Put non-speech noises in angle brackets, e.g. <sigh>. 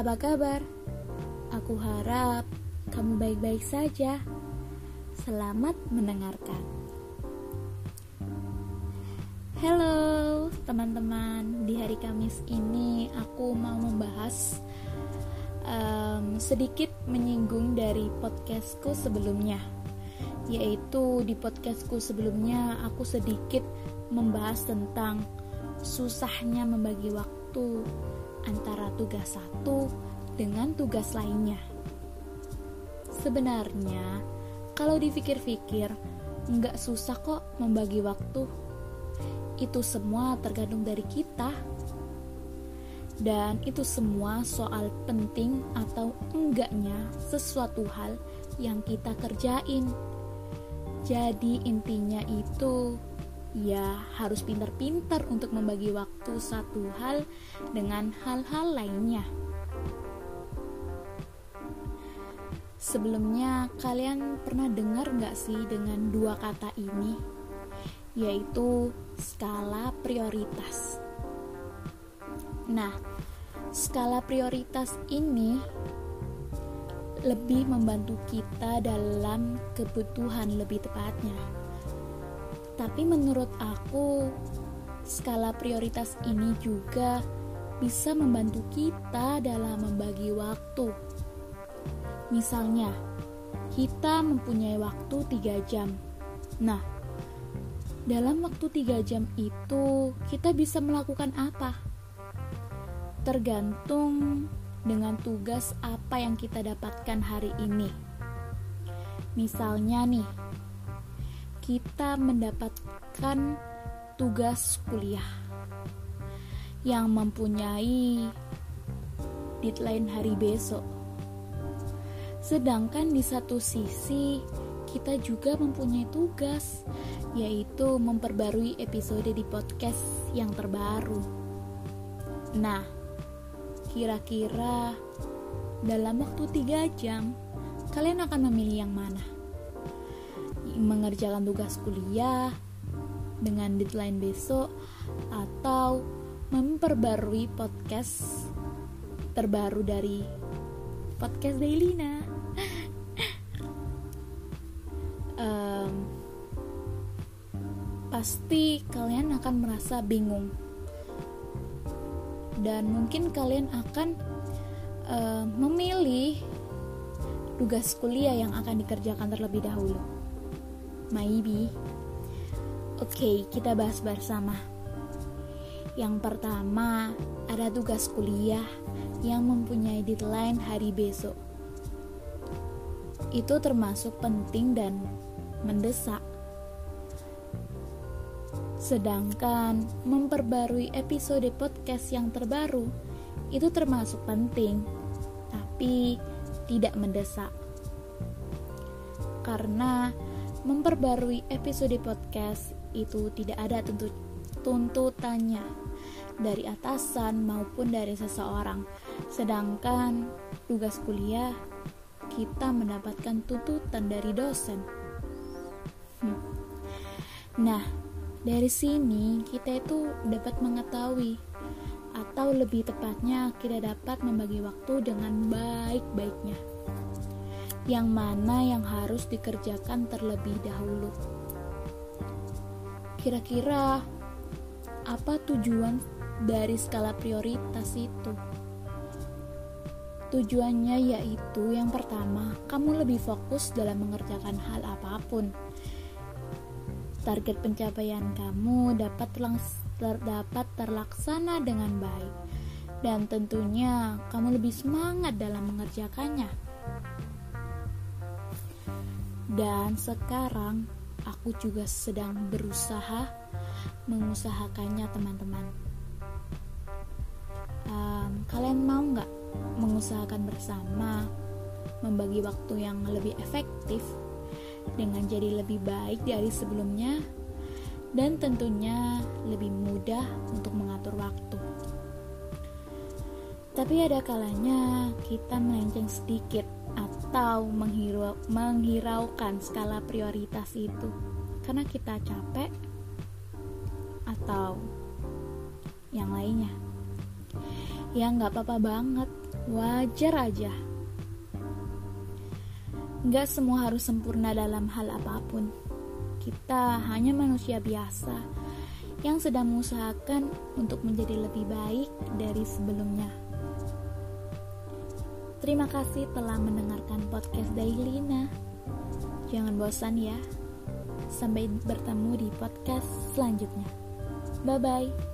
Apa kabar? Aku harap kamu baik-baik saja. Selamat mendengarkan. Halo teman-teman, di hari Kamis ini aku mau membahas um, sedikit menyinggung dari podcastku sebelumnya, yaitu di podcastku sebelumnya aku sedikit membahas tentang susahnya membagi waktu antara tugas satu dengan tugas lainnya. Sebenarnya, kalau dipikir-pikir, nggak susah kok membagi waktu itu semua tergantung dari kita. Dan itu semua soal penting atau enggaknya sesuatu hal yang kita kerjain. Jadi intinya itu ya harus pintar-pintar untuk membagi waktu satu hal dengan hal-hal lainnya. Sebelumnya kalian pernah dengar nggak sih dengan dua kata ini? yaitu skala prioritas. Nah, skala prioritas ini lebih membantu kita dalam kebutuhan lebih tepatnya. Tapi menurut aku, skala prioritas ini juga bisa membantu kita dalam membagi waktu. Misalnya, kita mempunyai waktu 3 jam. Nah, dalam waktu tiga jam itu kita bisa melakukan apa? Tergantung dengan tugas apa yang kita dapatkan hari ini. Misalnya nih, kita mendapatkan tugas kuliah yang mempunyai deadline hari besok. Sedangkan di satu sisi kita juga mempunyai tugas, yaitu memperbarui episode di podcast yang terbaru. Nah, kira-kira dalam waktu 3 jam, kalian akan memilih yang mana? Mengerjakan tugas kuliah dengan deadline besok atau memperbarui podcast terbaru dari podcast Dailina? um, <laughs> pasti kalian akan merasa bingung dan mungkin kalian akan uh, memilih tugas kuliah yang akan dikerjakan terlebih dahulu. Maybe. Oke, kita bahas bersama. Yang pertama, ada tugas kuliah yang mempunyai deadline hari besok. Itu termasuk penting dan mendesak. Sedangkan memperbarui episode podcast yang terbaru itu termasuk penting, tapi tidak mendesak. Karena memperbarui episode podcast itu tidak ada tuntut tuntutannya dari atasan maupun dari seseorang. Sedangkan tugas kuliah kita mendapatkan tuntutan dari dosen. Hmm. Nah, dari sini kita itu dapat mengetahui atau lebih tepatnya kita dapat membagi waktu dengan baik-baiknya. Yang mana yang harus dikerjakan terlebih dahulu. Kira-kira apa tujuan dari skala prioritas itu? Tujuannya yaitu yang pertama, kamu lebih fokus dalam mengerjakan hal apa pun. Target pencapaian kamu dapat terdapat terlaksana dengan baik dan tentunya kamu lebih semangat dalam mengerjakannya. Dan sekarang aku juga sedang berusaha mengusahakannya teman-teman. Um, kalian mau nggak mengusahakan bersama, membagi waktu yang lebih efektif dengan jadi lebih baik dari sebelumnya, dan tentunya lebih mudah untuk mengatur waktu. Tapi ada kalanya kita melenceng sedikit atau menghirau, menghiraukan skala prioritas itu karena kita capek atau yang lainnya. Ya nggak apa-apa banget wajar aja. Gak semua harus sempurna dalam hal apa pun. Kita hanya manusia biasa yang sedang mengusahakan untuk menjadi lebih baik dari sebelumnya. Terima kasih telah mendengarkan podcast Dailina. Jangan bosan ya. Sampai bertemu di podcast selanjutnya. Bye bye.